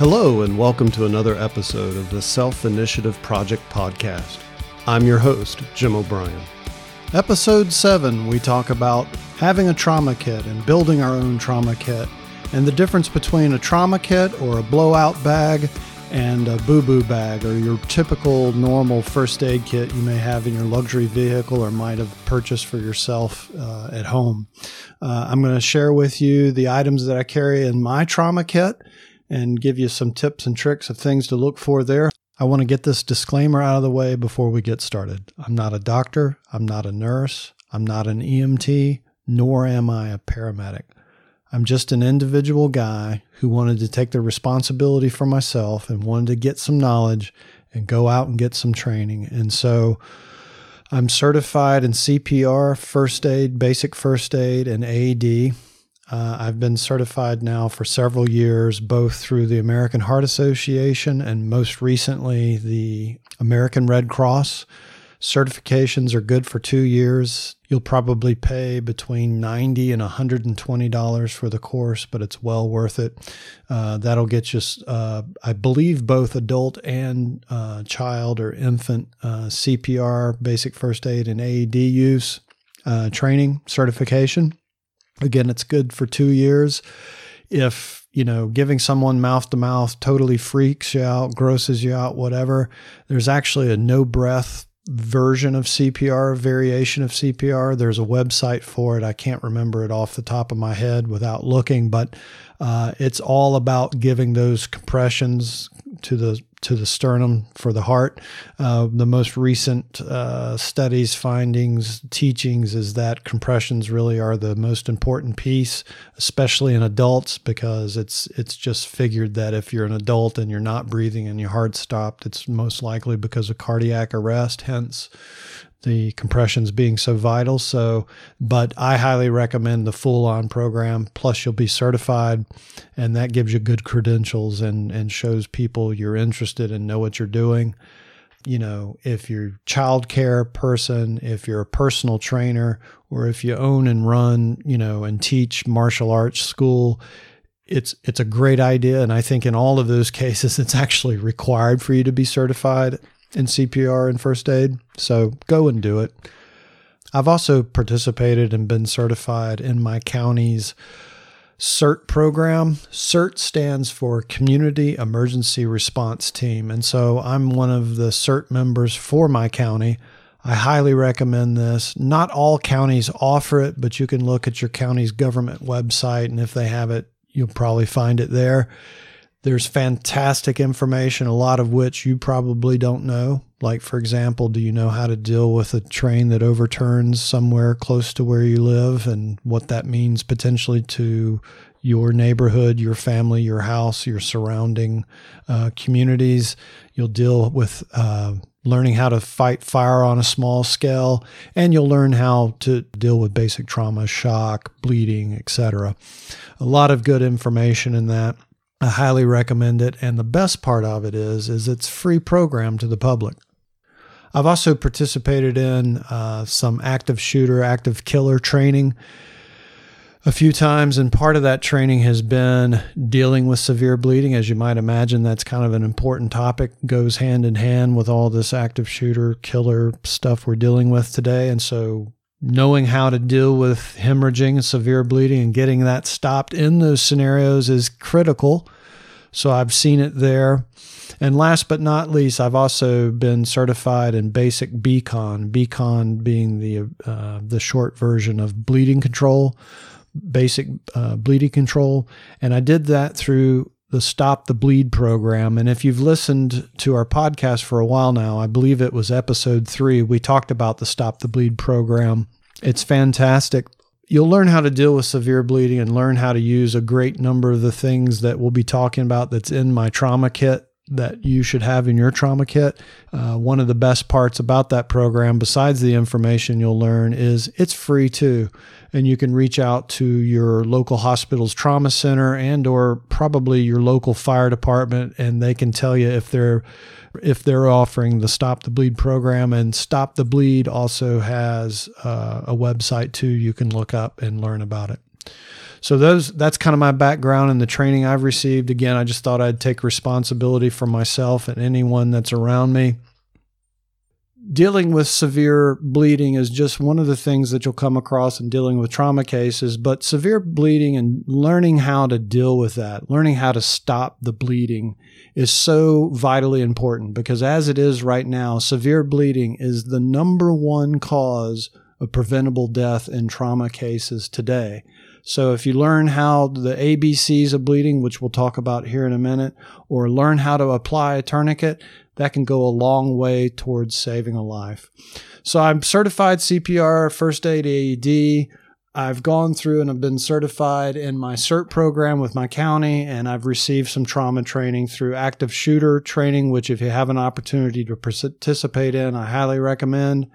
Hello, and welcome to another episode of the Self Initiative Project Podcast. I'm your host, Jim O'Brien. Episode 7, we talk about having a trauma kit and building our own trauma kit, and the difference between a trauma kit or a blowout bag and a boo boo bag or your typical normal first aid kit you may have in your luxury vehicle or might have purchased for yourself uh, at home. Uh, I'm going to share with you the items that I carry in my trauma kit and give you some tips and tricks of things to look for there. I want to get this disclaimer out of the way before we get started. I'm not a doctor, I'm not a nurse, I'm not an EMT, nor am I a paramedic. I'm just an individual guy who wanted to take the responsibility for myself and wanted to get some knowledge and go out and get some training. And so I'm certified in CPR, first aid, basic first aid, and AED. Uh, I've been certified now for several years, both through the American Heart Association and most recently the American Red Cross. Certifications are good for two years. You'll probably pay between ninety and hundred and twenty dollars for the course, but it's well worth it. Uh, that'll get you, uh, I believe, both adult and uh, child or infant uh, CPR, basic first aid, and AED use uh, training certification. Again, it's good for two years. If, you know, giving someone mouth to mouth totally freaks you out, grosses you out, whatever, there's actually a no breath version of CPR, variation of CPR. There's a website for it. I can't remember it off the top of my head without looking, but uh, it's all about giving those compressions to the to the sternum for the heart. Uh, the most recent uh, studies, findings, teachings is that compressions really are the most important piece, especially in adults, because it's it's just figured that if you're an adult and you're not breathing and your heart stopped, it's most likely because of cardiac arrest. Hence, the compressions being so vital. So, but I highly recommend the full on program. Plus, you'll be certified, and that gives you good credentials and, and shows people you're interested and know what you're doing. You know, if you're childcare person, if you're a personal trainer, or if you own and run, you know, and teach martial arts school, it's it's a great idea. And I think in all of those cases, it's actually required for you to be certified in CPR and first aid. So go and do it. I've also participated and been certified in my county's CERT program. CERT stands for Community Emergency Response Team. And so I'm one of the CERT members for my county. I highly recommend this. Not all counties offer it, but you can look at your county's government website, and if they have it, you'll probably find it there. There's fantastic information, a lot of which you probably don't know. Like, for example, do you know how to deal with a train that overturns somewhere close to where you live and what that means potentially to your neighborhood, your family, your house, your surrounding uh, communities? You'll deal with uh, learning how to fight fire on a small scale, and you'll learn how to deal with basic trauma, shock, bleeding, etc. A lot of good information in that. I highly recommend it. And the best part of it is, is it's free program to the public. I've also participated in uh, some active shooter, active killer training a few times, and part of that training has been dealing with severe bleeding. As you might imagine, that's kind of an important topic, goes hand in hand with all this active shooter, killer stuff we're dealing with today. And so, knowing how to deal with hemorrhaging and severe bleeding and getting that stopped in those scenarios is critical. So I've seen it there. And last but not least, I've also been certified in basic BCON, BCON being the uh, the short version of bleeding control, basic uh, bleeding control, and I did that through the Stop the Bleed program. And if you've listened to our podcast for a while now, I believe it was episode three, we talked about the Stop the Bleed program. It's fantastic. You'll learn how to deal with severe bleeding and learn how to use a great number of the things that we'll be talking about that's in my trauma kit that you should have in your trauma kit. Uh, one of the best parts about that program, besides the information you'll learn, is it's free too, and you can reach out to your local hospital's trauma center and or probably your local fire department, and they can tell you if they're if they're offering the Stop the Bleed program. And Stop the Bleed also has uh, a website too. You can look up and learn about it. So those that's kind of my background and the training I've received. Again, I just thought I'd take responsibility for myself and anyone that's around me dealing with severe bleeding is just one of the things that you'll come across in dealing with trauma cases. But severe bleeding and learning how to deal with that, learning how to stop the bleeding is so vitally important because as it is right now, severe bleeding is the number one cause of preventable death in trauma cases today. So if you learn how the ABCs of bleeding, which we'll talk about here in a minute, or learn how to apply a tourniquet, that can go a long way towards saving a life. So I'm certified CPR, first aid AED. I've gone through and I've been certified in my CERT program with my county, and I've received some trauma training through active shooter training, which, if you have an opportunity to participate in, I highly recommend.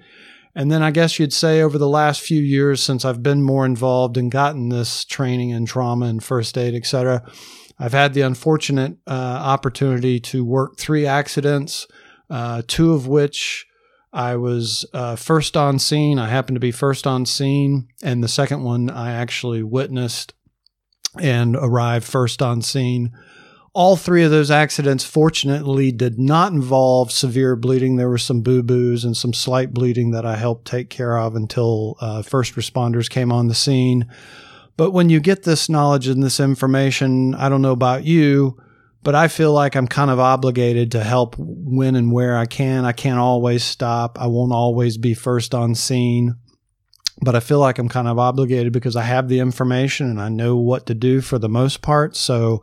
And then I guess you'd say over the last few years since I've been more involved and gotten this training in trauma and first aid, et cetera, I've had the unfortunate uh, opportunity to work three accidents, uh, two of which I was uh, first on scene. I happened to be first on scene. And the second one I actually witnessed and arrived first on scene. All three of those accidents, fortunately, did not involve severe bleeding. There were some boo boos and some slight bleeding that I helped take care of until uh, first responders came on the scene. But when you get this knowledge and this information, I don't know about you, but I feel like I'm kind of obligated to help when and where I can. I can't always stop. I won't always be first on scene but I feel like I'm kind of obligated because I have the information and I know what to do for the most part. So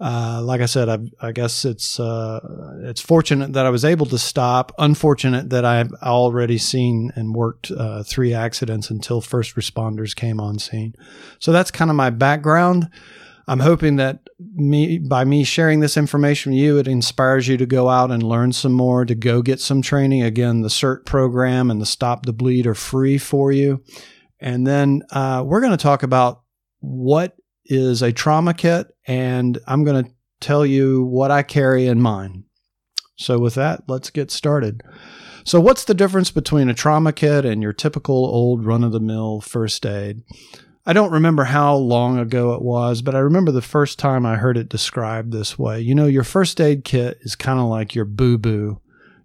uh, like I said, I, I guess it's uh, it's fortunate that I was able to stop. Unfortunate that I've already seen and worked uh, three accidents until first responders came on scene. So that's kind of my background. I'm hoping that me by me sharing this information with you, it inspires you to go out and learn some more, to go get some training. Again, the CERT program and the Stop the Bleed are free for you. And then uh, we're going to talk about what is a trauma kit, and I'm going to tell you what I carry in mine. So, with that, let's get started. So, what's the difference between a trauma kit and your typical old run of the mill first aid? I don't remember how long ago it was, but I remember the first time I heard it described this way. You know, your first aid kit is kind of like your boo boo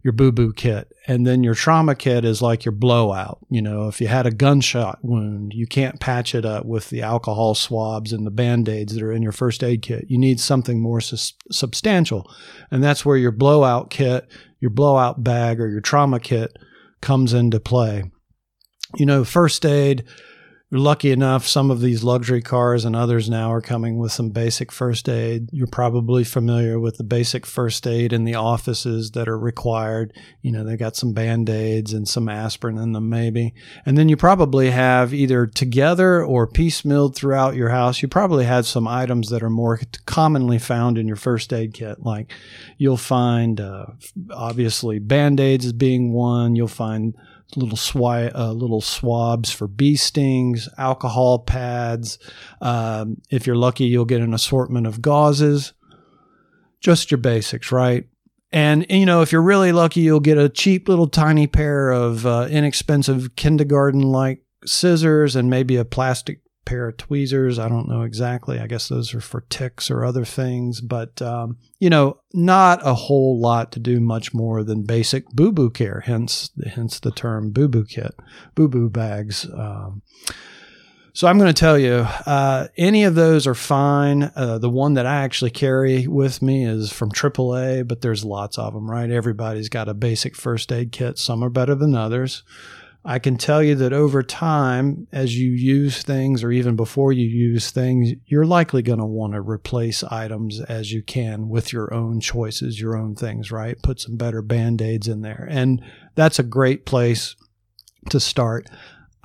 your boo boo kit. And then your trauma kit is like your blowout. You know, if you had a gunshot wound, you can't patch it up with the alcohol swabs and the band aids that are in your first aid kit. You need something more su- substantial. And that's where your blowout kit, your blowout bag, or your trauma kit comes into play. You know, first aid, you're lucky enough, some of these luxury cars and others now are coming with some basic first aid. You're probably familiar with the basic first aid in the offices that are required. You know, they got some band aids and some aspirin in them, maybe. And then you probably have either together or piecemealed throughout your house. You probably have some items that are more commonly found in your first aid kit. Like you'll find, uh, obviously, band aids as being one. You'll find little swi- uh, little swabs for bee stings, alcohol pads. Um, if you're lucky, you'll get an assortment of gauzes. Just your basics, right? And, you know, if you're really lucky, you'll get a cheap little tiny pair of uh, inexpensive kindergarten like scissors and maybe a plastic pair of tweezers. I don't know exactly. I guess those are for ticks or other things, but um, you know, not a whole lot to do much more than basic boo boo care. Hence, hence the term boo boo kit, boo boo bags. Um, so I'm going to tell you, uh, any of those are fine. Uh, the one that I actually carry with me is from AAA, but there's lots of them, right? Everybody's got a basic first aid kit. Some are better than others. I can tell you that over time, as you use things or even before you use things, you're likely going to want to replace items as you can with your own choices, your own things, right? Put some better band aids in there. And that's a great place to start.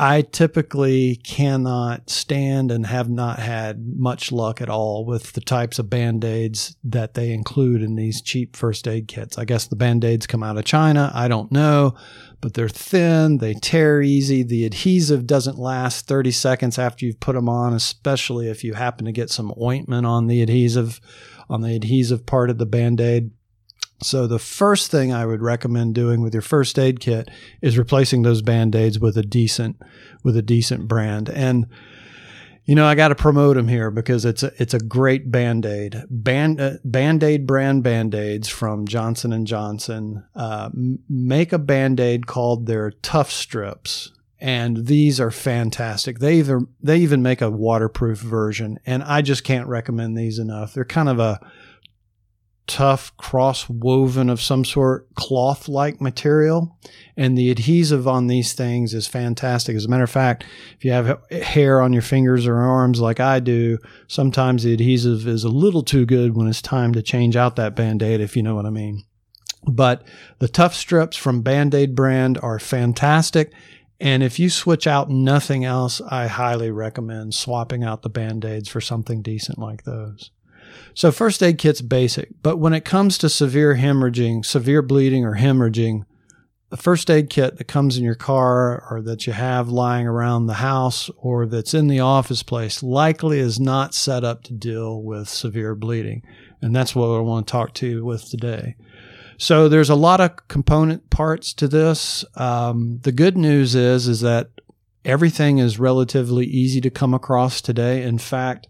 I typically cannot stand and have not had much luck at all with the types of band aids that they include in these cheap first aid kits. I guess the band aids come out of China. I don't know, but they're thin, they tear easy. The adhesive doesn't last 30 seconds after you've put them on, especially if you happen to get some ointment on the adhesive, on the adhesive part of the band aid. So the first thing I would recommend doing with your first aid kit is replacing those band-aids with a decent with a decent brand. And You know, I got to promote them here because it's a, it's a great Band-Aid. Band, uh, Band-Aid brand Band-Aids from Johnson & Johnson uh, make a Band-Aid called their Tough Strips. And these are fantastic. They even, they even make a waterproof version. And I just can't recommend these enough. They're kind of a tough cross woven of some sort cloth like material. And the adhesive on these things is fantastic. As a matter of fact, if you have hair on your fingers or arms like I do, sometimes the adhesive is a little too good when it's time to change out that band aid, if you know what I mean. But the tough strips from Band Aid brand are fantastic. And if you switch out nothing else, I highly recommend swapping out the band aids for something decent like those. So first aid kit's basic, but when it comes to severe hemorrhaging, severe bleeding or hemorrhaging, the first aid kit that comes in your car or that you have lying around the house or that's in the office place likely is not set up to deal with severe bleeding. And that's what I want to talk to you with today. So there's a lot of component parts to this. Um, the good news is, is that everything is relatively easy to come across today. In fact,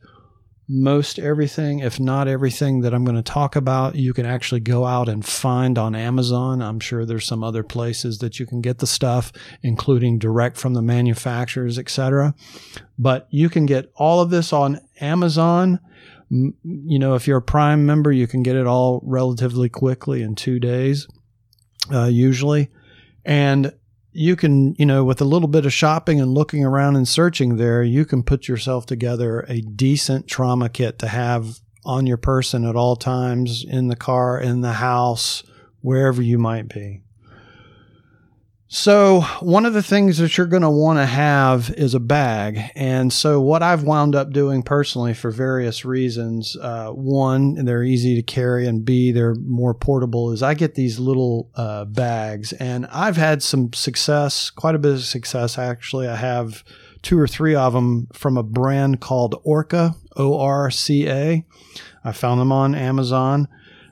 most everything, if not everything that I'm going to talk about, you can actually go out and find on Amazon. I'm sure there's some other places that you can get the stuff, including direct from the manufacturers, etc. But you can get all of this on Amazon. You know, if you're a Prime member, you can get it all relatively quickly in two days, uh, usually. And you can, you know, with a little bit of shopping and looking around and searching there, you can put yourself together a decent trauma kit to have on your person at all times in the car, in the house, wherever you might be. So, one of the things that you're going to want to have is a bag. And so, what I've wound up doing personally for various reasons uh, one, they're easy to carry, and B, they're more portable, is I get these little uh, bags. And I've had some success, quite a bit of success actually. I have two or three of them from a brand called Orca, O R C A. I found them on Amazon.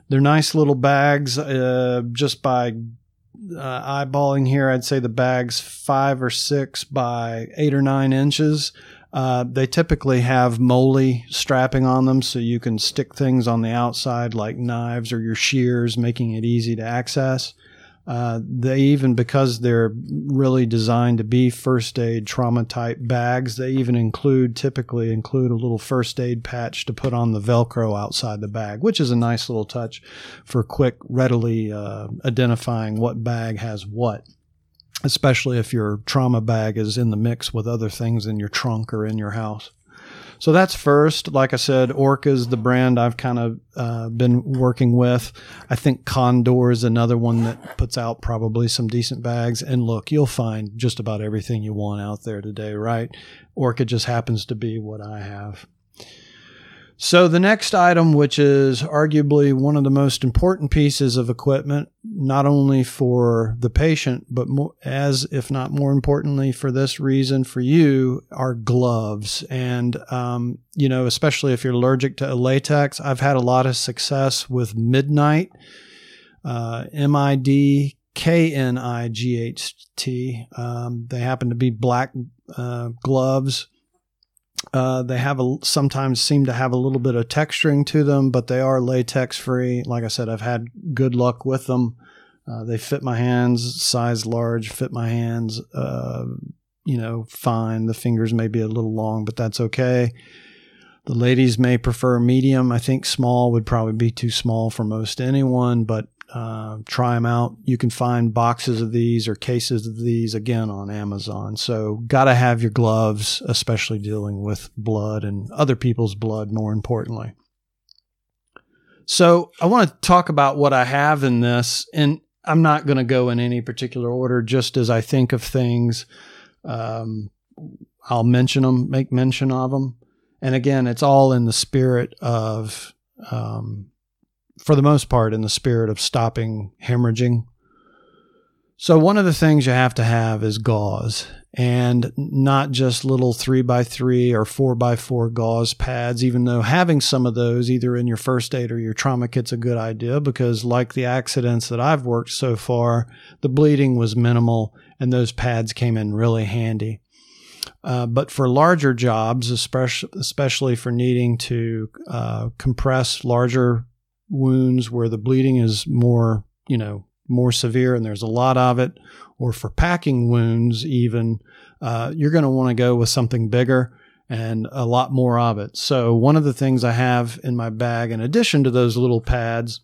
They're nice little bags uh, just by uh, eyeballing here, I'd say the bag's five or six by eight or nine inches. Uh, they typically have MOLLE strapping on them so you can stick things on the outside like knives or your shears, making it easy to access. Uh, they even, because they're really designed to be first aid trauma type bags, they even include, typically include a little first aid patch to put on the Velcro outside the bag, which is a nice little touch for quick, readily uh, identifying what bag has what especially if your trauma bag is in the mix with other things in your trunk or in your house. So that's first. Like I said, Orca is the brand I've kind of uh, been working with. I think Condor is another one that puts out probably some decent bags. And look, you'll find just about everything you want out there today, right? Orca just happens to be what I have. So, the next item, which is arguably one of the most important pieces of equipment, not only for the patient, but more, as if not more importantly for this reason for you, are gloves. And, um, you know, especially if you're allergic to latex, I've had a lot of success with Midknight, uh, M I D K N I G H T. Um, they happen to be black uh, gloves uh, they have a sometimes seem to have a little bit of texturing to them, but they are latex free. Like I said, I've had good luck with them. Uh, they fit my hands, size large, fit my hands. Uh, you know, fine. The fingers may be a little long, but that's okay. The ladies may prefer medium. I think small would probably be too small for most anyone, but uh, try them out. You can find boxes of these or cases of these again on Amazon. So, got to have your gloves, especially dealing with blood and other people's blood, more importantly. So, I want to talk about what I have in this, and I'm not going to go in any particular order, just as I think of things. Um, I'll mention them, make mention of them. And again, it's all in the spirit of um, for the most part, in the spirit of stopping hemorrhaging. So, one of the things you have to have is gauze, and not just little three by three or four by four gauze pads, even though having some of those either in your first aid or your trauma kit's a good idea because, like the accidents that I've worked so far, the bleeding was minimal and those pads came in really handy. Uh, but for larger jobs, especially, especially for needing to uh, compress larger wounds where the bleeding is more, you know, more severe and there's a lot of it, or for packing wounds, even, uh, you're going to want to go with something bigger and a lot more of it. So, one of the things I have in my bag, in addition to those little pads,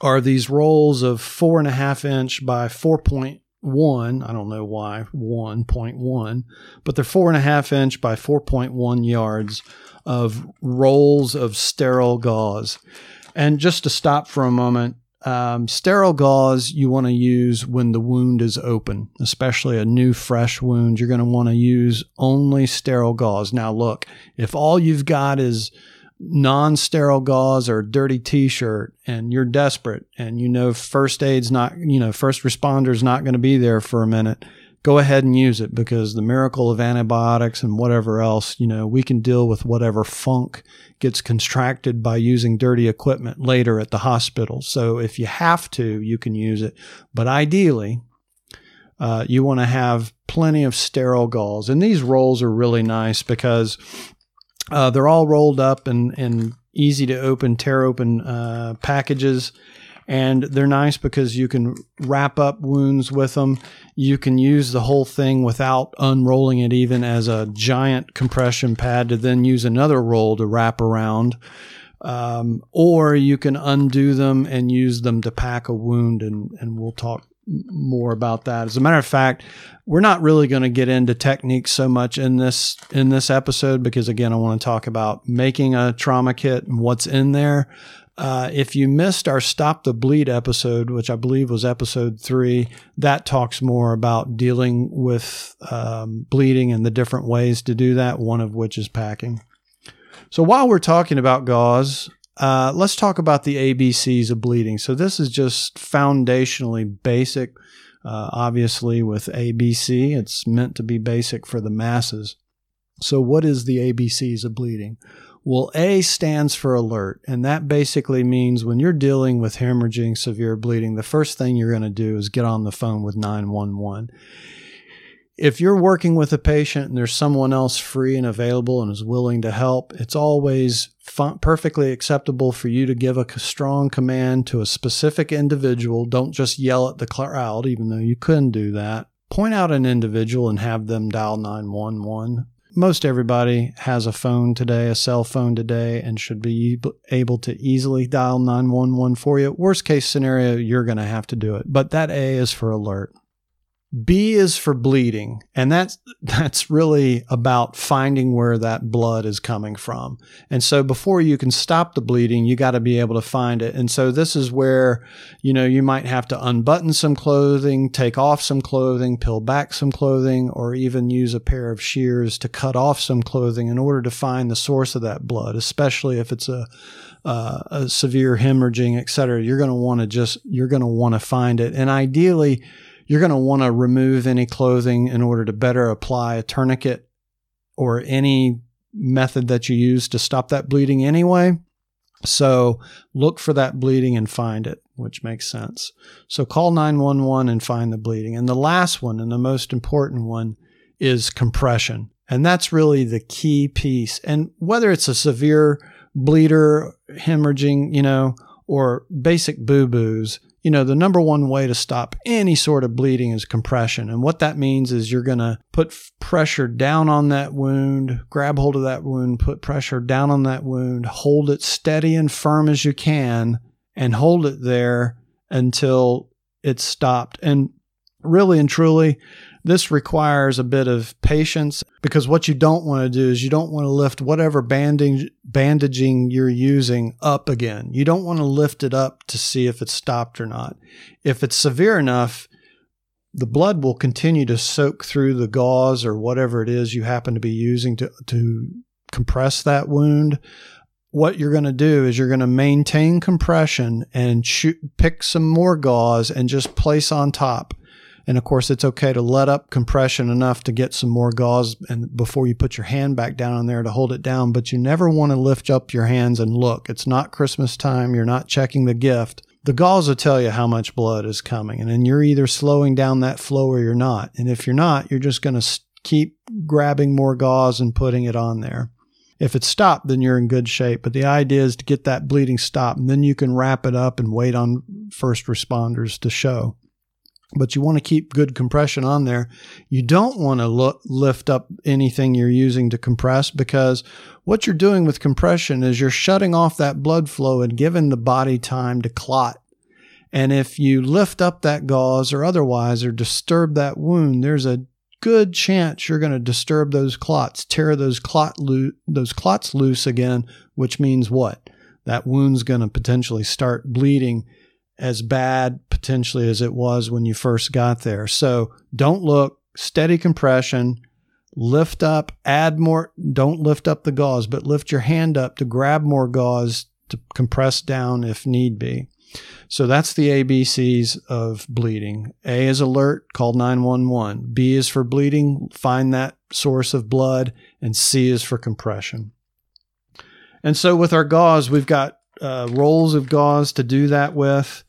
are these rolls of four and a half inch by four point one. I don't know why 1.1, but they're four and a half inch by 4.1 yards of rolls of sterile gauze. And just to stop for a moment, um, sterile gauze you want to use when the wound is open, especially a new fresh wound. You're going to want to use only sterile gauze. Now, look, if all you've got is non sterile gauze or a dirty t shirt and you're desperate and you know first aid's not, you know, first responder's not going to be there for a minute, go ahead and use it because the miracle of antibiotics and whatever else, you know, we can deal with whatever funk gets contracted by using dirty equipment later at the hospital. So if you have to, you can use it. But ideally, uh, you want to have plenty of sterile gauze. And these rolls are really nice because uh, they're all rolled up and, and easy to open, tear open uh, packages. And they're nice because you can wrap up wounds with them. You can use the whole thing without unrolling it, even as a giant compression pad, to then use another roll to wrap around. Um, or you can undo them and use them to pack a wound. And, and we'll talk more about that. As a matter of fact, we're not really going to get into techniques so much in this in this episode because again, I want to talk about making a trauma kit and what's in there. Uh, if you missed our Stop the Bleed episode, which I believe was episode three, that talks more about dealing with um, bleeding and the different ways to do that, one of which is packing. So while we're talking about gauze, uh, let's talk about the ABCs of bleeding. So this is just foundationally basic. Uh, obviously, with ABC, it's meant to be basic for the masses. So, what is the ABCs of bleeding? Well, A stands for alert, and that basically means when you're dealing with hemorrhaging severe bleeding, the first thing you're going to do is get on the phone with 911 if you're working with a patient and there's someone else free and available and is willing to help, it's always perfectly acceptable for you to give a strong command to a specific individual. Don't just yell at the crowd, even though you couldn't do that. Point out an individual and have them dial 911. Most everybody has a phone today, a cell phone today, and should be able to easily dial 911 for you. Worst case scenario, you're going to have to do it. But that A is for alert. B is for bleeding, and that's that's really about finding where that blood is coming from. And so before you can stop the bleeding, you got to be able to find it. And so this is where, you know, you might have to unbutton some clothing, take off some clothing, peel back some clothing, or even use a pair of shears to cut off some clothing in order to find the source of that blood, especially if it's a uh, a severe hemorrhaging, et cetera, you're going to want to just, you're going to want to find it. And ideally, you're going to want to remove any clothing in order to better apply a tourniquet or any method that you use to stop that bleeding anyway. So look for that bleeding and find it, which makes sense. So call 911 and find the bleeding. And the last one and the most important one is compression. And that's really the key piece. And whether it's a severe bleeder, hemorrhaging, you know, or basic boo boos, you know, the number one way to stop any sort of bleeding is compression. And what that means is you're going to put pressure down on that wound, grab hold of that wound, put pressure down on that wound, hold it steady and firm as you can, and hold it there until it's stopped. And really and truly, this requires a bit of patience because what you don't want to do is you don't want to lift whatever banding, bandaging you're using up again. You don't want to lift it up to see if it's stopped or not. If it's severe enough, the blood will continue to soak through the gauze or whatever it is you happen to be using to, to compress that wound. What you're going to do is you're going to maintain compression and shoot, pick some more gauze and just place on top and of course, it's okay to let up compression enough to get some more gauze and before you put your hand back down on there to hold it down. But you never want to lift up your hands and look. It's not Christmas time. You're not checking the gift. The gauze will tell you how much blood is coming. And then you're either slowing down that flow or you're not. And if you're not, you're just going to keep grabbing more gauze and putting it on there. If it's stopped, then you're in good shape. But the idea is to get that bleeding stopped, and then you can wrap it up and wait on first responders to show. But you want to keep good compression on there. You don't want to lo- lift up anything you're using to compress because what you're doing with compression is you're shutting off that blood flow and giving the body time to clot. And if you lift up that gauze or otherwise or disturb that wound, there's a good chance you're going to disturb those clots, tear those clot lo- those clots loose again, which means what? That wound's going to potentially start bleeding as bad potentially as it was when you first got there. So don't look, steady compression, lift up, add more, don't lift up the gauze, but lift your hand up to grab more gauze to compress down if need be. So that's the ABCs of bleeding. A is alert, call 911. B is for bleeding, find that source of blood. And C is for compression. And so with our gauze, we've got uh, rolls of gauze to do that with.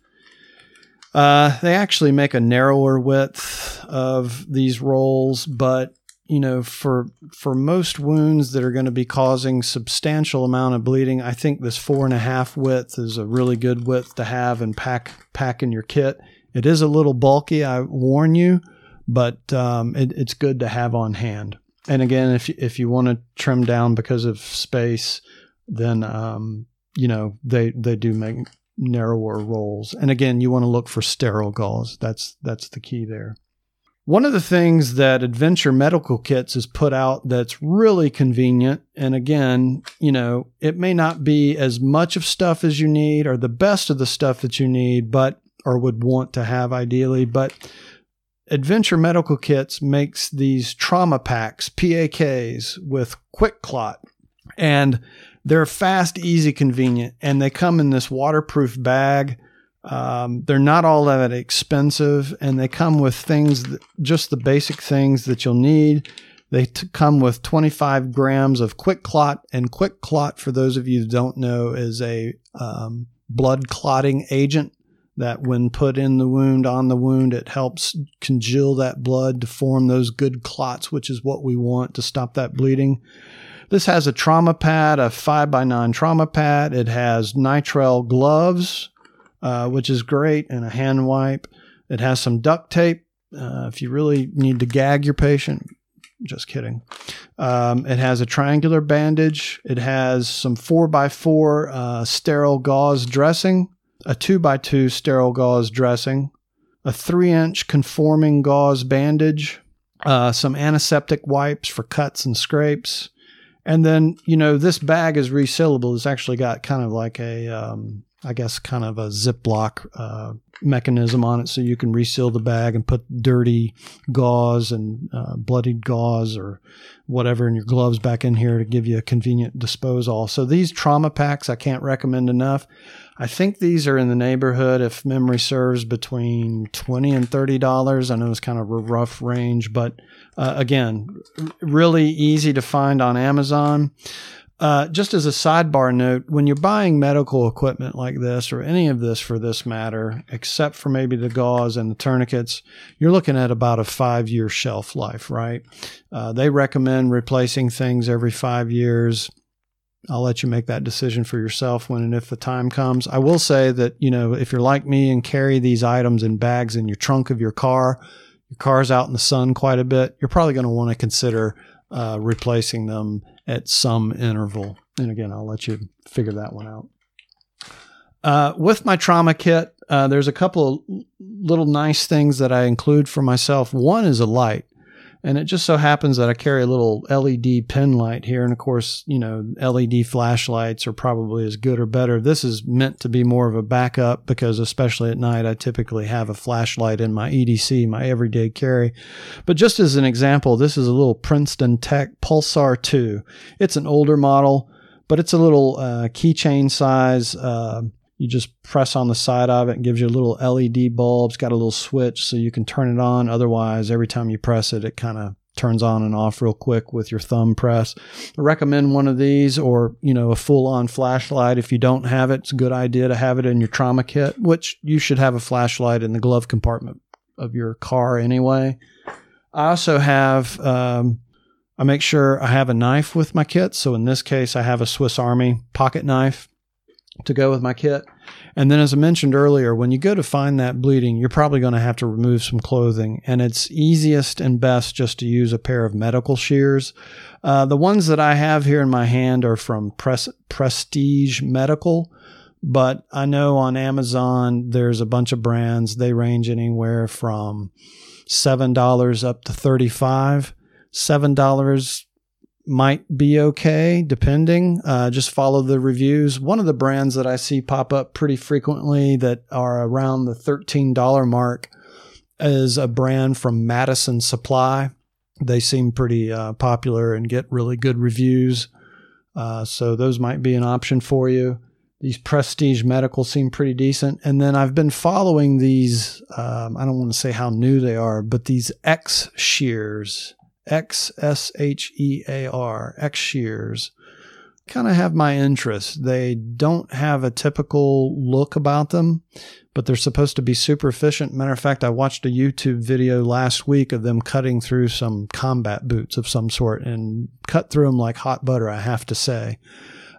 Uh, they actually make a narrower width of these rolls, but you know, for for most wounds that are going to be causing substantial amount of bleeding, I think this four and a half width is a really good width to have and pack pack in your kit. It is a little bulky, I warn you, but um, it, it's good to have on hand. And again, if if you want to trim down because of space, then um, you know they they do make narrower roles. And again, you want to look for sterile gauze. That's that's the key there. One of the things that Adventure Medical Kits has put out that's really convenient, and again, you know, it may not be as much of stuff as you need or the best of the stuff that you need, but or would want to have ideally, but Adventure Medical Kits makes these trauma packs, PAKs, with QuikClot. And they're fast, easy, convenient, and they come in this waterproof bag um, they're not all that expensive, and they come with things, that, just the basic things that you'll need. They t- come with 25 grams of QuikClot, and QuikClot, for those of you who don't know, is a um, blood clotting agent that, when put in the wound, on the wound, it helps congeal that blood to form those good clots, which is what we want to stop that bleeding. This has a trauma pad, a 5x9 trauma pad. It has nitrile gloves uh, which is great, and a hand wipe. It has some duct tape uh, if you really need to gag your patient. Just kidding. Um, it has a triangular bandage. It has some 4x4 uh, sterile gauze dressing, a 2x2 sterile gauze dressing, a 3 inch conforming gauze bandage, uh, some antiseptic wipes for cuts and scrapes. And then, you know, this bag is resealable. It's actually got kind of like a um, I guess, kind of a Ziploc uh, mechanism on it so you can reseal the bag and put dirty gauze and uh, bloodied gauze or whatever in your gloves back in here to give you a convenient disposal. So these trauma packs I can't recommend enough. I think these are in the neighborhood, if memory serves, between twenty and thirty dollars. I know it's kind of a rough range, but uh, again, really easy to find on Amazon. Uh, just as a sidebar note, when you're buying medical equipment like this, or any of this for this matter, except for maybe the gauze and the tourniquets, you're looking at about a five year shelf life, right? Uh, they recommend replacing things every five years. I'll let you make that decision for yourself when and if the time comes. I will say that, you know, if you're like me and carry these items in bags in your trunk of your car, your car's out in the sun quite a bit, you're probably going to want to consider uh, replacing them at some interval. And again, I'll let you figure that one out. Uh, with my trauma kit, uh, there's a couple of little nice things that I include for myself. One is a light. And it just so happens that I carry a little LED pen light here. And of course, you know, LED flashlights are probably as good or better. This is meant to be more of a backup because, especially at night, I typically have a flashlight in my EDC, my everyday carry. But just as an example, this is a little Princeton Tech Pulsar 2. It's an older model, but it's a little uh, keychain size. Uh, you just press on the side of it and gives you a little LED bulb. It's got a little switch so you can turn it on. Otherwise, every time you press it, it kind of turns on and off real quick with your thumb press. I recommend one of these or, you know, a full on flashlight. If you don't have it, it's a good idea to have it in your trauma kit, which you should have a flashlight in the glove compartment of your car anyway. I also have, um, I make sure I have a knife with my kit. So in this case, I have a Swiss Army pocket knife to go with my kit. And then, as I mentioned earlier, when you go to find that bleeding, you're probably going to have to remove some clothing. And it's easiest and best just to use a pair of medical shears. Uh, the ones that I have here in my hand are from Pres- Prestige Medical. But I know on Amazon, there's a bunch of brands. They range anywhere from $7 up to 35 $7 might be okay, depending. Uh, just follow the reviews. One of the brands that I see pop up pretty frequently that are around the $13 mark is a brand from Madison Supply. They seem pretty uh, popular and get really good reviews. Uh, so those might be an option for you. These prestige medical seem pretty decent. And then I've been following these, um, I don't want to say how new they are, but these X shears X S H E A R, X shears, kind of have my interest. They don't have a typical look about them, but they're supposed to be super efficient. Matter of fact, I watched a YouTube video last week of them cutting through some combat boots of some sort and cut through them like hot butter, I have to say.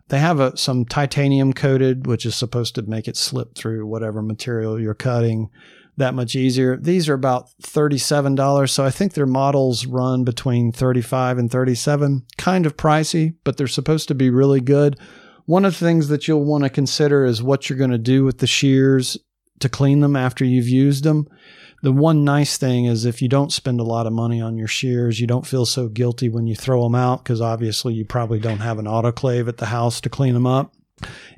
They have a, some titanium coated, which is supposed to make it slip through whatever material you're cutting that much easier. These are about $37. So I think their models run between 35 and 37. Kind of pricey, but they're supposed to be really good. One of the things that you'll want to consider is what you're going to do with the shears to clean them after you've used them. The one nice thing is if you don't spend a lot of money on your shears, you don't feel so guilty when you throw them out because obviously you probably don't have an autoclave at the house to clean them up.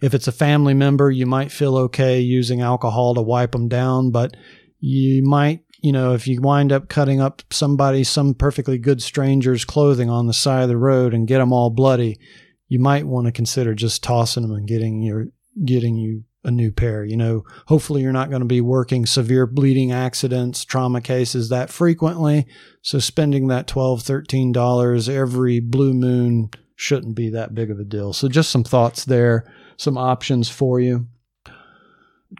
If it's a family member, you might feel okay using alcohol to wipe them down, but you might, you know, if you wind up cutting up somebody, some perfectly good stranger's clothing on the side of the road and get them all bloody, you might want to consider just tossing them and getting your getting you a new pair. You know, hopefully you're not going to be working severe bleeding accidents, trauma cases that frequently. So spending that 12, 13 dollars every blue moon shouldn't be that big of a deal. So just some thoughts there, some options for you.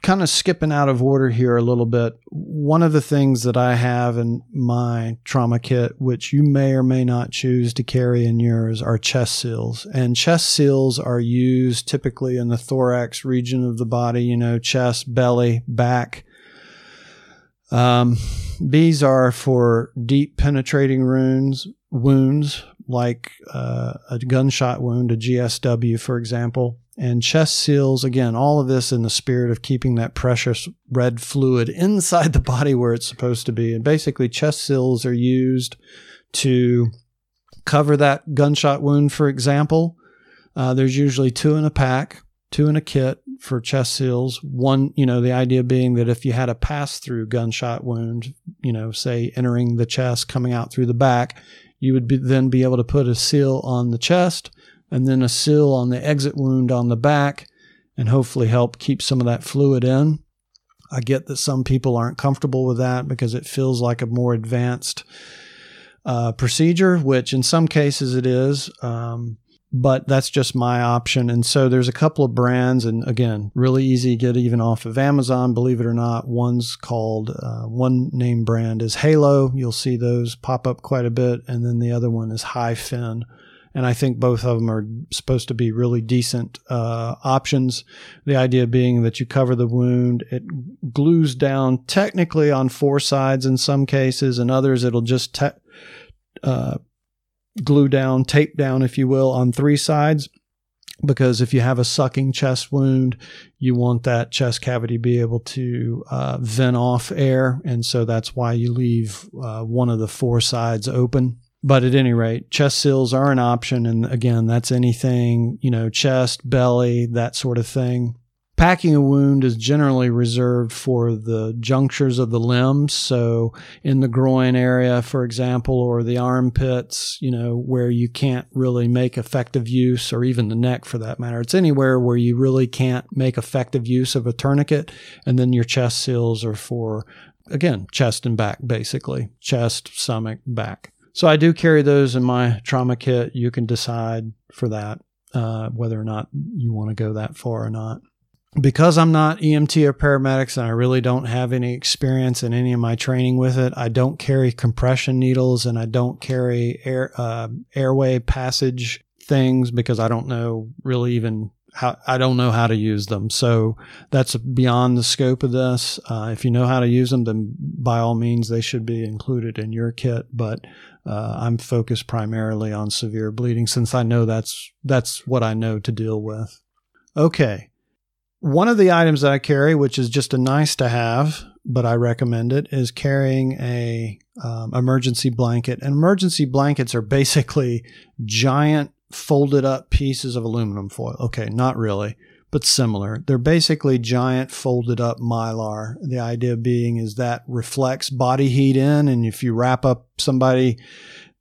Kind of skipping out of order here a little bit. One of the things that I have in my trauma kit, which you may or may not choose to carry in yours, are chest seals. And chest seals are used typically in the thorax region of the body, you know, chest, belly, back. Um, these are for deep penetrating wounds, wounds like uh, a gunshot wound, a GSW, for example. And chest seals, again, all of this in the spirit of keeping that precious red fluid inside the body where it's supposed to be. And basically, chest seals are used to cover that gunshot wound, for example. Uh, there's usually two in a pack, two in a kit for chest seals. One, you know, the idea being that if you had a pass through gunshot wound, you know, say entering the chest, coming out through the back, you would be, then be able to put a seal on the chest and then a seal on the exit wound on the back and hopefully help keep some of that fluid in. I get that some people aren't comfortable with that because it feels like a more advanced uh, procedure, which in some cases it is. Um, but that's just my option. And so there's a couple of brands, and again, really easy to get even off of Amazon, believe it or not. One's called, uh, one name brand is Halo. You'll see those pop up quite a bit. And then the other one is HyFin. And I think both of them are supposed to be really decent uh, options. The idea being that you cover the wound, it glues down technically on four sides in some cases, and others it'll just te- uh, glue down, tape down, if you will, on three sides. Because if you have a sucking chest wound, you want that chest cavity be able to uh, vent off air. And so that's why you leave uh, one of the four sides open. But at any rate, chest seals are an option. And again, that's anything, you know, chest, belly, that sort of thing. Packing a wound is generally reserved for the junctures of the limbs. So in the groin area, for example, or the armpits, you know, where you can't really make effective use, or even the neck for that matter. It's anywhere where you really can't make effective use of a tourniquet. And then your chest seals are for, again, chest and back, basically chest, stomach, back. So I do carry those in my trauma kit. You can decide for that, uh, whether or not you want to go that far or not. Because I'm not EMT or paramedics and I really don't have any experience in any of my training with it, I don't carry compression needles and I don't carry air uh, airway passage things because I don't know really even how I don't know how to use them. So that's beyond the scope of this. Uh, if you know how to use them, then by all means they should be included in your kit. But uh, I'm focused primarily on severe bleeding since I know that's that's what I know to deal with. Okay. One of the items that I carry, which is just a nice to have, but I recommend it, is carrying a um, emergency blanket. And emergency blankets are basically giant folded up pieces of aluminum foil. Okay, not really, but similar. They're basically giant folded up mylar. The idea being is that reflects body heat in, and if you wrap up somebody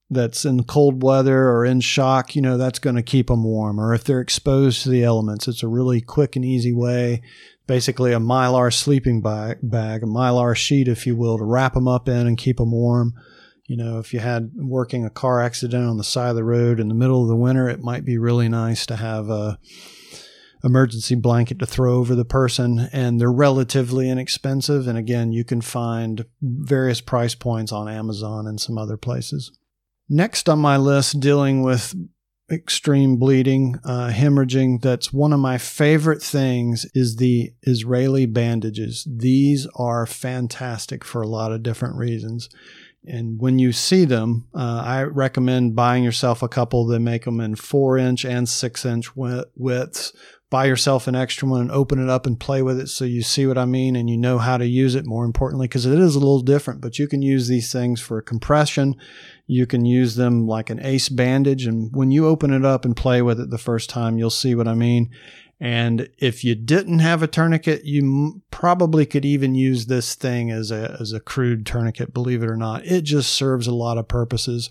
that's in cold weather or in shock, you know, that's going to keep them warm. Or if they're exposed to the elements, it's a really quick and easy way. Basically, a mylar sleeping bag, bag, a mylar sheet, if you will, to wrap them up in and keep them warm. You know, if you had working a car accident on the side of the road in the middle of the winter, it might be really nice to have a emergency blanket to throw over the person and they're relatively inexpensive and again you can find various price points on Amazon and some other places. Next on my list, dealing with extreme bleeding, uh, hemorrhaging, that's one of my favorite things is the Israeli bandages. These are fantastic for a lot of different reasons. And when you see them, uh, I recommend buying yourself a couple that make them in four inch and six inch widths buy yourself an extra one and open it up and play with it so you see what I mean and you know how to use it more importantly because it is a little different but you can use these things for compression you can use them like an ace bandage and when you open it up and play with it the first time you'll see what I mean. And if you didn't have a tourniquet you probably could even use this thing as a as a crude tourniquet believe it or not. It just serves a lot of purposes.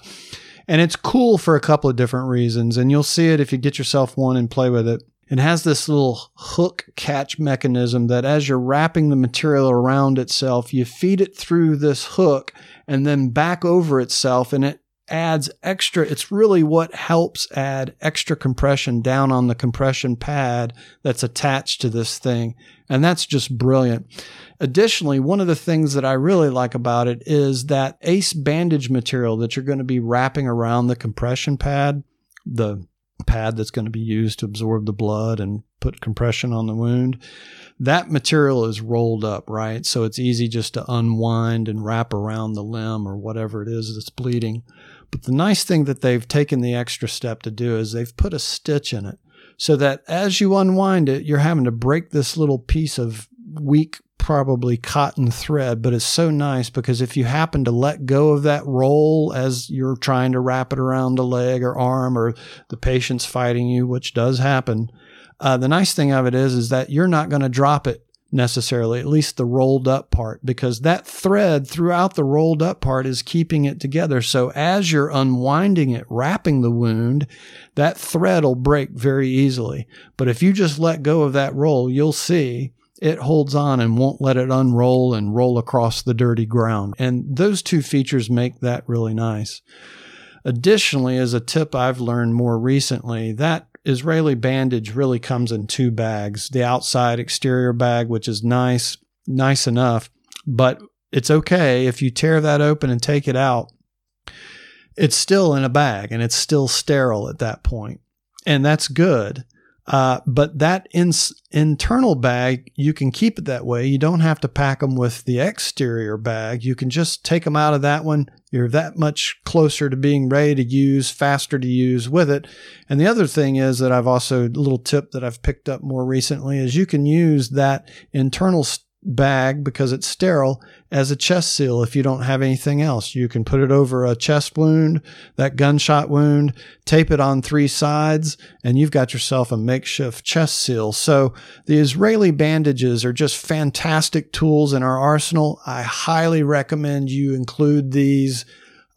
And it's cool for a couple of different reasons and you'll see it if you get yourself one and play with it. It has this little hook catch mechanism that as you're wrapping the material around itself, you feed it through this hook and then back over itself and it adds extra. It's really what helps add extra compression down on the compression pad that's attached to this thing. And that's just brilliant. Additionally, one of the things that I really like about it is that ace bandage material that you're going to be wrapping around the compression pad, the pad that's going to be used to absorb the blood and put compression on the wound. That material is rolled up, right? So it's easy just to unwind and wrap around the limb or whatever it is that's bleeding. But the nice thing that they've taken the extra step to do is they've put a stitch in it so that as you unwind it, you're having to break this little piece of weak probably cotton thread, but it's so nice because if you happen to let go of that roll as you're trying to wrap it around a leg or arm or the patient's fighting you, which does happen, uh, the nice thing of it is, is that you're not going to drop it necessarily, at least the rolled up part, because that thread throughout the rolled up part is keeping it together. So as you're unwinding it, wrapping the wound, that thread will break very easily. But if you just let go of that roll, you'll see it holds on and won't let it unroll and roll across the dirty ground. And those two features make that really nice. Additionally, as a tip I've learned more recently, that Israeli bandage really comes in two bags the outside exterior bag, which is nice, nice enough, but it's okay if you tear that open and take it out. It's still in a bag and it's still sterile at that point. And that's good. Uh, but that in, internal bag, you can keep it that way. You don't have to pack them with the exterior bag. You can just take them out of that one. You're that much closer to being ready to use, faster to use with it. And the other thing is that I've also, a little tip that I've picked up more recently is you can use that internal st- bag because it's sterile as a chest seal if you don't have anything else. You can put it over a chest wound, that gunshot wound, tape it on three sides, and you've got yourself a makeshift chest seal. So the Israeli bandages are just fantastic tools in our arsenal. I highly recommend you include these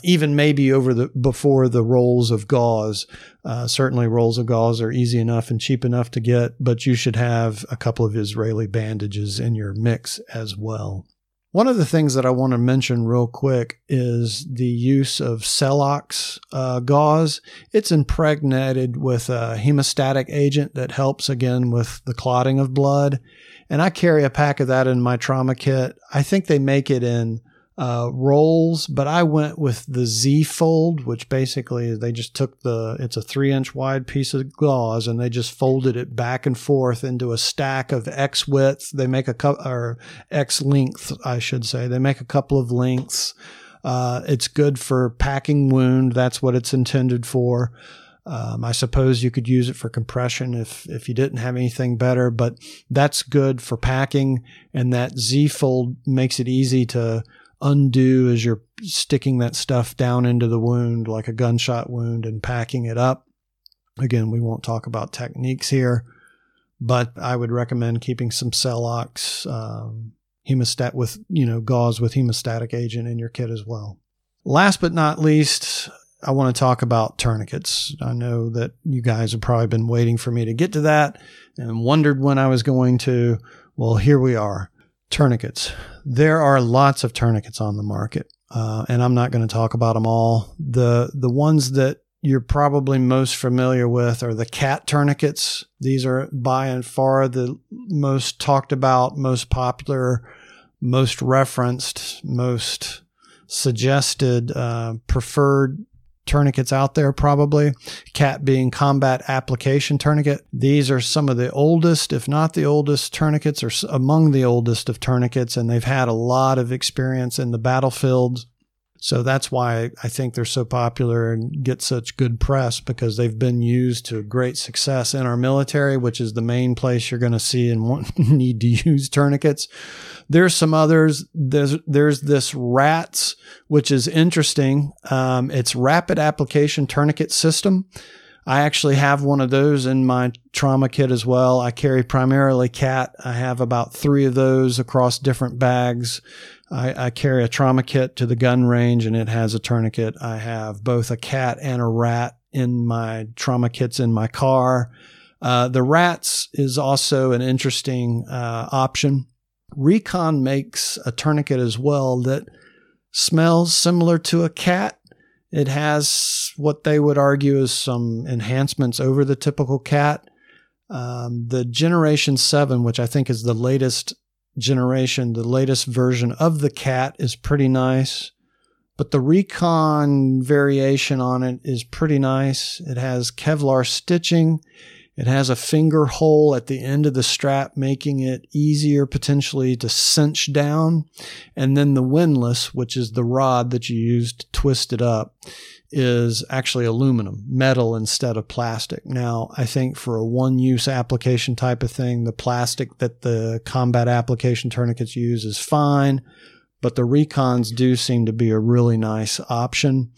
even maybe over the before the rolls of gauze. Uh, certainly, rolls of gauze are easy enough and cheap enough to get, but you should have a couple of Israeli bandages in your mix as well. One of the things that I want to mention real quick is the use of Celox uh, gauze. It's impregnated with a hemostatic agent that helps again with the clotting of blood. And I carry a pack of that in my trauma kit. I think they make it in uh, rolls, but I went with the Z fold, which basically they just took the, it's a three inch wide piece of gauze and they just folded it back and forth into a stack of X width. They make a couple, or X length, I should say. They make a couple of lengths. Uh, it's good for packing wound. That's what it's intended for. Um, I suppose you could use it for compression if if you didn't have anything better, but that's good for packing. And that Z fold makes it easy to undo as you're sticking that stuff down into the wound like a gunshot wound and packing it up. Again, we won't talk about techniques here, but I would recommend keeping some Celox um, hemostat with you know gauze with hemostatic agent in your kit as well. Last but not least, I want to talk about tourniquets. I know that you guys have probably been waiting for me to get to that and wondered when I was going to. Well, here we are. Tourniquets. There are lots of tourniquets on the market, uh, and I'm not going to talk about them all. the The ones that you're probably most familiar with are the cat tourniquets. These are by and far the most talked about, most popular, most referenced, most suggested, uh, preferred tourniquets out there, probably. CAT being combat application tourniquet. These are some of the oldest, if not the oldest, tourniquets, or among the oldest of tourniquets, and they've had a lot of experience in the battlefields. So that's why I think they're so popular and get such good press because they've been used to great success in our military, which is the main place you're going to see and want, need to use tourniquets. There's some others. There's there's this RATS, which is interesting. Um, it's Rapid Application Tourniquet System. I actually have one of those in my trauma kit as well. I carry primarily cat. I have about three of those across different bags. I, I, carry a trauma kit to the gun range and it has a tourniquet. I have both a cat and a rat in my trauma kits in my car. Uh, the rats is also an interesting uh, option. Recon makes a tourniquet as well that smells similar to a cat. It has what they would argue is some enhancements over the typical cat. Um, the Generation 7, which I think is the latest generation, the latest version of the cat is pretty nice, but the Recon variation on it is pretty nice. It has Kevlar stitching. It has a finger hole at the end of the strap, making it easier potentially to cinch down. And then the windlass, which is the rod that you use to twist it up, is actually aluminum, metal instead of plastic. Now, I think for a one use application type of thing, the plastic that the combat application tourniquets use is fine, but the Recons do seem to be a really nice option.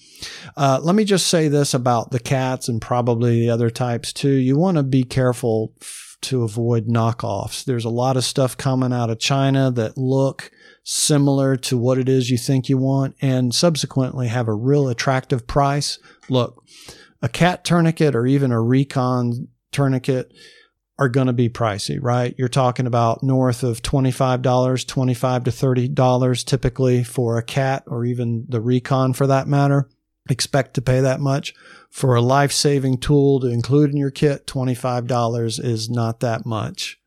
Uh, let me just say this about the cats and probably the other types too. You want to be careful to avoid knockoffs. There's a lot of stuff coming out of China that look similar to what it is you think you want and subsequently have a real attractive price. Look, a cat tourniquet or even a recon tourniquet are going to be pricey, right? You're talking about north of $25, $25 to $30 typically for a cat or even the recon for that matter. Expect to pay that much. For a life saving tool to include in your kit, $25 is not that much.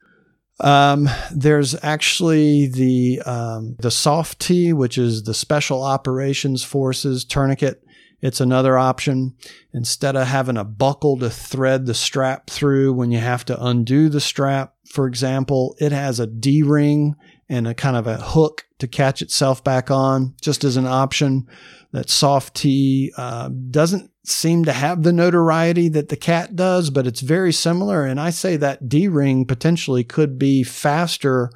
Um, there's actually the um, the SOF-T, which is the Special Operations Forces tourniquet. It's another option. Instead of having a buckle to thread the strap through when you have to undo the strap, for example, it has a D ring and a kind of a hook to catch itself back on, just as an option. That soft T uh, doesn't seem to have the notoriety that the cat does, but it's very similar. And I say that D ring potentially could be faster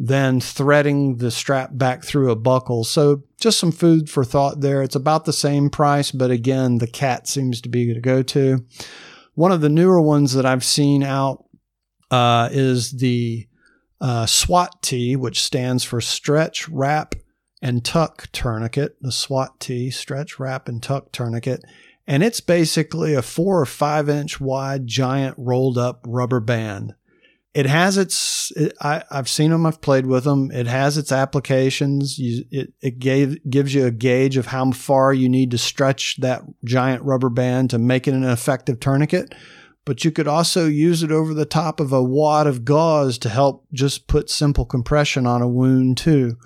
than threading the strap back through a buckle. So just some food for thought there. It's about the same price, but again, the cat seems to be the go to. One of the newer ones that I've seen out uh, is the uh, SWAT-T, which stands for Stretch, Wrap, and Tuck Tourniquet. The SWAT-T, Stretch, Wrap, and Tuck Tourniquet. And it's basically a four or five inch wide giant rolled up rubber band. it has its it, I, i've seen them i've played with them it has its applications. You, it, it gave, gives you a gauge of how far you need to stretch that giant rubber band to make it an effective tourniquet. But you could also use it over the top of a wad of gauze to help just put simple compression on a wound too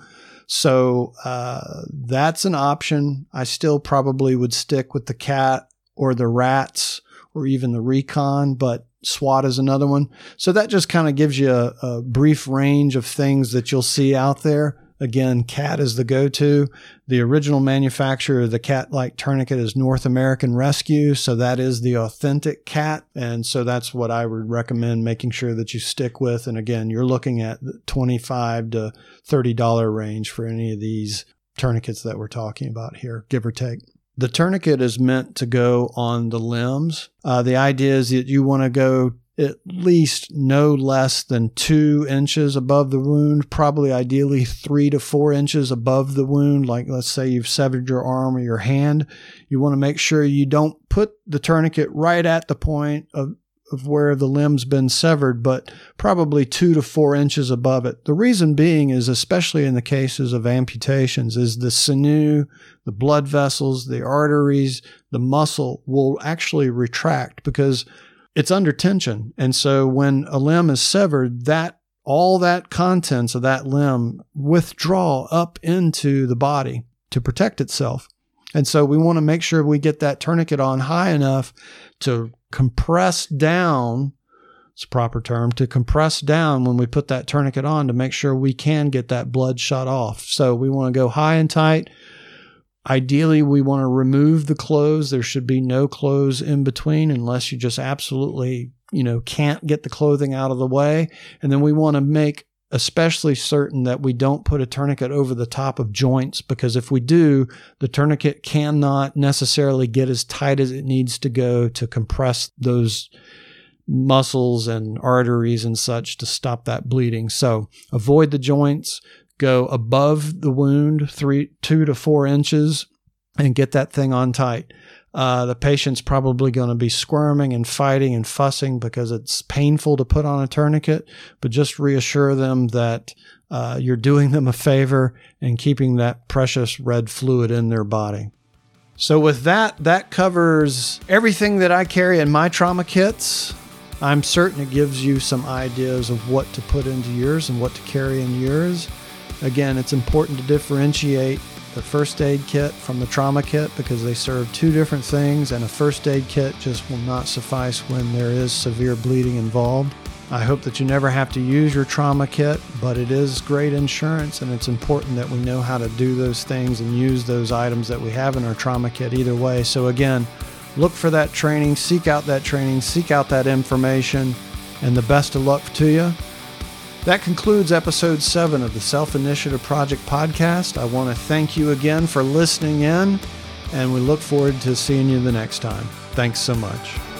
so uh, that's an option i still probably would stick with the cat or the rats or even the recon but SWAT is another one. So that just kind of gives you a, a, brief range of things that you'll see out there. Again, CAT is the go to. The original manufacturer of the cat like tourniquet is North American Rescue. So that is the authentic cat. And so that's what I would recommend making sure that you stick with. And again, you're looking at the 25 to $30 range for any of these tourniquets that we're talking about here, give or take. The tourniquet is meant to go on the limbs. Uh, the idea is that you want to go at least no less than two inches above the wound, probably ideally three to four inches above the wound. Like, let's say you've severed your arm or your hand. You want to make sure you don't put the tourniquet right at the point of of where the limb's been severed, but probably two to four inches above it. The reason being is, especially in the cases of amputations, is the sinew, the blood vessels, the arteries, the muscle will actually retract because it's under tension. And so when a limb is severed, that all that contents of that limb withdraw up into the body to protect itself. And so we want to make sure we get that tourniquet on high enough to compress down. It's a proper term to compress down when we put that tourniquet on to make sure we can get that blood shut off. So we want to go high and tight. Ideally, we want to remove the clothes. There should be no clothes in between unless you just absolutely, you know, can't get the clothing out of the way. And then we want to make especially certain that we don't put a tourniquet over the top of joints because if we do, the tourniquet cannot necessarily get as tight as it needs to go to compress those muscles and arteries and such to stop that bleeding. So avoid the joints, go above the wound, three, two to four inches, and get that thing on tight. Uh, the patient's probably going to be squirming and fighting and fussing because it's painful to put on a tourniquet, but just reassure them that uh, you're doing them a favor and keeping that precious red fluid in their body. So, with that, that covers everything that I carry in my trauma kits. I'm certain it gives you some ideas of what to put into yours and what to carry in yours. Again, it's important to differentiate the first aid kit from the trauma kit because they serve two different things, and a first aid kit just will not suffice when there is severe bleeding involved. I hope that you never have to use your trauma kit, but it is great insurance, and it's important that we know how to do those things and use those items that we have in our trauma kit either way. So, again, look for that training, seek out that training, seek out that information, and the best of luck to you. That concludes episode seven of the Self Initiative Project podcast. I want to thank you again for listening in, and we look forward to seeing you the next time. Thanks so much.